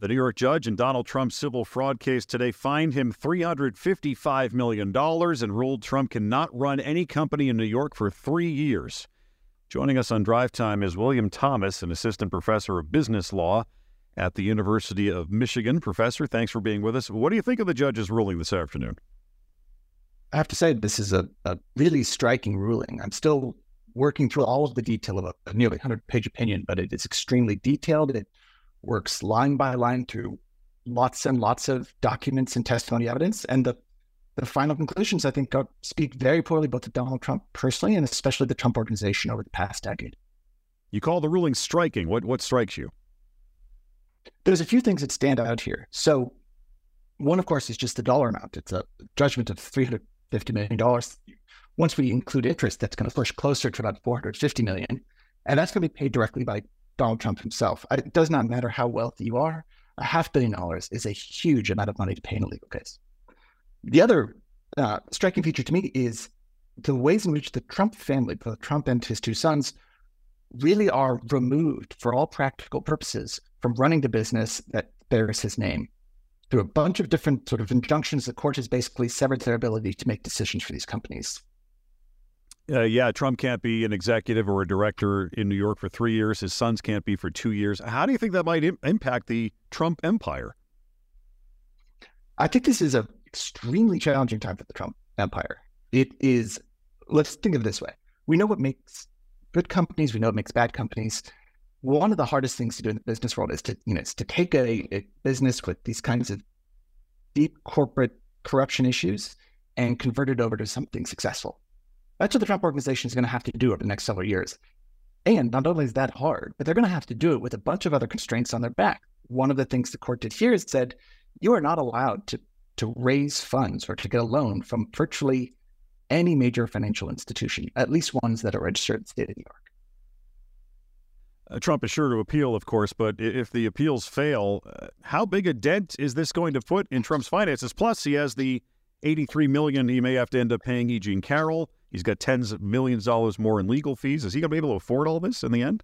The New York judge in Donald Trump's civil fraud case today fined him $355 million and ruled Trump cannot run any company in New York for three years. Joining us on Drive Time is William Thomas, an assistant professor of business law at the University of Michigan. Professor, thanks for being with us. What do you think of the judge's ruling this afternoon? I have to say, this is a, a really striking ruling. I'm still working through all of the detail of a, nearly 100 page opinion, but it is extremely detailed. It works line by line through lots and lots of documents and testimony evidence. And the, the final conclusions, I think, speak very poorly both to Donald Trump personally and especially the Trump organization over the past decade. You call the ruling striking. What, what strikes you? There's a few things that stand out here. So, one, of course, is just the dollar amount. It's a judgment of $350 million. Once we include interest, that's going to push closer to about $450 million. And that's going to be paid directly by Donald Trump himself. It does not matter how wealthy you are. A half billion dollars is a huge amount of money to pay in a legal case. The other uh, striking feature to me is the ways in which the Trump family, both Trump and his two sons, really are removed for all practical purposes from running the business that bears his name. Through a bunch of different sort of injunctions, the court has basically severed their ability to make decisions for these companies. Uh, yeah, Trump can't be an executive or a director in New York for three years. His sons can't be for two years. How do you think that might Im- impact the Trump empire? I think this is an extremely challenging time for the Trump empire. It is, let's think of it this way. We know what makes good companies, we know what makes bad companies. One of the hardest things to do in the business world is to, you know, to take a, a business with these kinds of deep corporate corruption issues and convert it over to something successful. That's what the Trump organization is going to have to do over the next several years. And not only is that hard, but they're going to have to do it with a bunch of other constraints on their back. One of the things the court did here is said you are not allowed to to raise funds or to get a loan from virtually any major financial institution, at least ones that are registered in the state of New York. Uh, Trump is sure to appeal, of course, but if the appeals fail, uh, how big a dent is this going to put in Trump's finances? Plus, he has the 83 million he may have to end up paying Eugene Carroll. He's got tens of millions of dollars more in legal fees. Is he going to be able to afford all this in the end?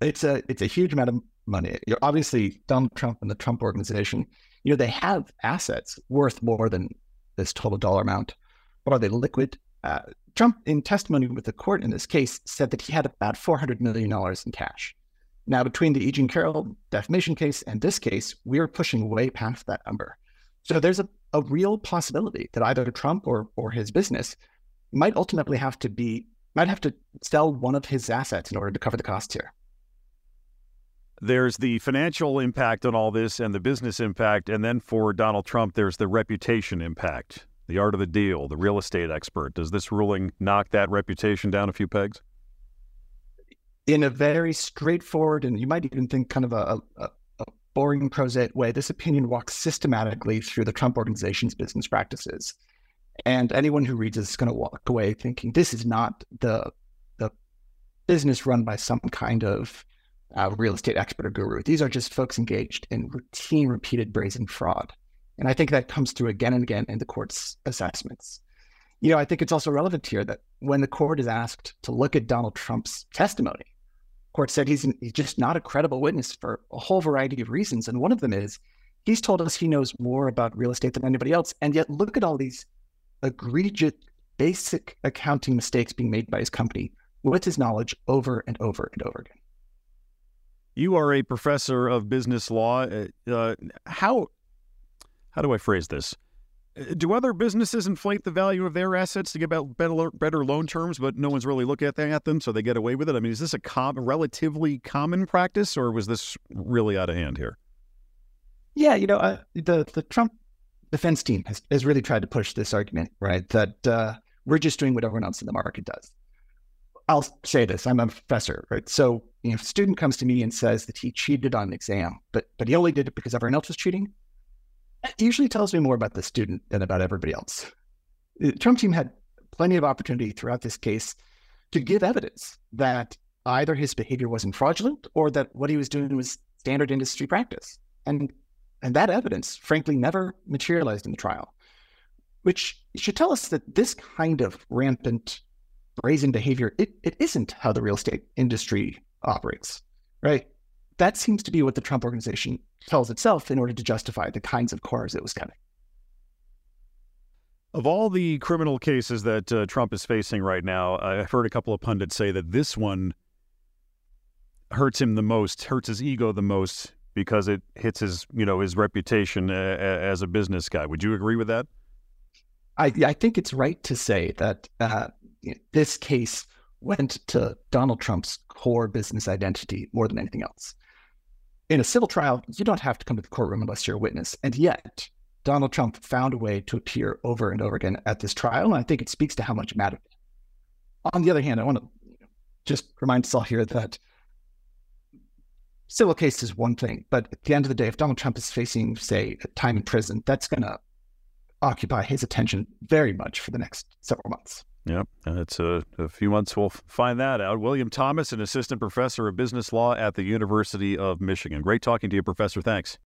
It's a it's a huge amount of money. You're obviously Donald Trump and the Trump organization. You know they have assets worth more than this total dollar amount, but are they liquid? Uh, Trump, in testimony with the court in this case, said that he had about four hundred million dollars in cash. Now, between the E. Jean Carroll defamation case and this case, we're pushing way past that number. So there's a, a real possibility that either Trump or or his business might ultimately have to be might have to sell one of his assets in order to cover the costs here. There's the financial impact on all this and the business impact. And then for Donald Trump, there's the reputation impact, the art of the deal, the real estate expert. Does this ruling knock that reputation down a few pegs? In a very straightforward, and you might even think kind of a, a, a boring, prosaic way, this opinion walks systematically through the Trump organization's business practices. And anyone who reads this is going to walk away thinking this is not the the business run by some kind of uh, real estate expert or guru. These are just folks engaged in routine, repeated brazen fraud. And I think that comes through again and again in the court's assessments. You know, I think it's also relevant here that when the court is asked to look at Donald Trump's testimony, court said he's, he's just not a credible witness for a whole variety of reasons. And one of them is he's told us he knows more about real estate than anybody else. And yet look at all these egregious, basic accounting mistakes being made by his company with his knowledge over and over and over again. You are a professor of business law. Uh, uh how how do I phrase this? Uh, do other businesses inflate the value of their assets to get better, better loan terms, but no one's really looking at, at them, so they get away with it? I mean, is this a com- relatively common practice, or was this really out of hand here? Yeah, you know, uh, the the Trump defense team has, has really tried to push this argument, right? That uh, we're just doing what everyone else in the market does. I'll say this: I'm a professor, right? So, you know, if a student comes to me and says that he cheated on an exam, but but he only did it because everyone else was cheating, it usually tells me more about the student than about everybody else. The Trump team had plenty of opportunity throughout this case to give evidence that either his behavior wasn't fraudulent or that what he was doing was standard industry practice. And and that evidence, frankly, never materialized in the trial, which should tell us that this kind of rampant brazen behavior, it, it isn't how the real estate industry operates, right? that seems to be what the Trump organization tells itself in order to justify the kinds of cores it was getting. Of all the criminal cases that uh, Trump is facing right now, I've heard a couple of pundits say that this one hurts him the most, hurts his ego the most because it hits his, you know, his reputation uh, as a business guy. Would you agree with that? I, I think it's right to say that uh, this case went to Donald Trump's core business identity more than anything else. In a civil trial, you don't have to come to the courtroom unless you're a witness. And yet, Donald Trump found a way to appear over and over again at this trial. And I think it speaks to how much it mattered. On the other hand, I want to just remind us all here that civil case is one thing, but at the end of the day, if Donald Trump is facing, say, time in prison, that's going to occupy his attention very much for the next several months. Yep, it's a, a, few months we'll find that out. William Thomas, an assistant professor of business law at the University of Michigan. Great talking to you, Professor. Thanks.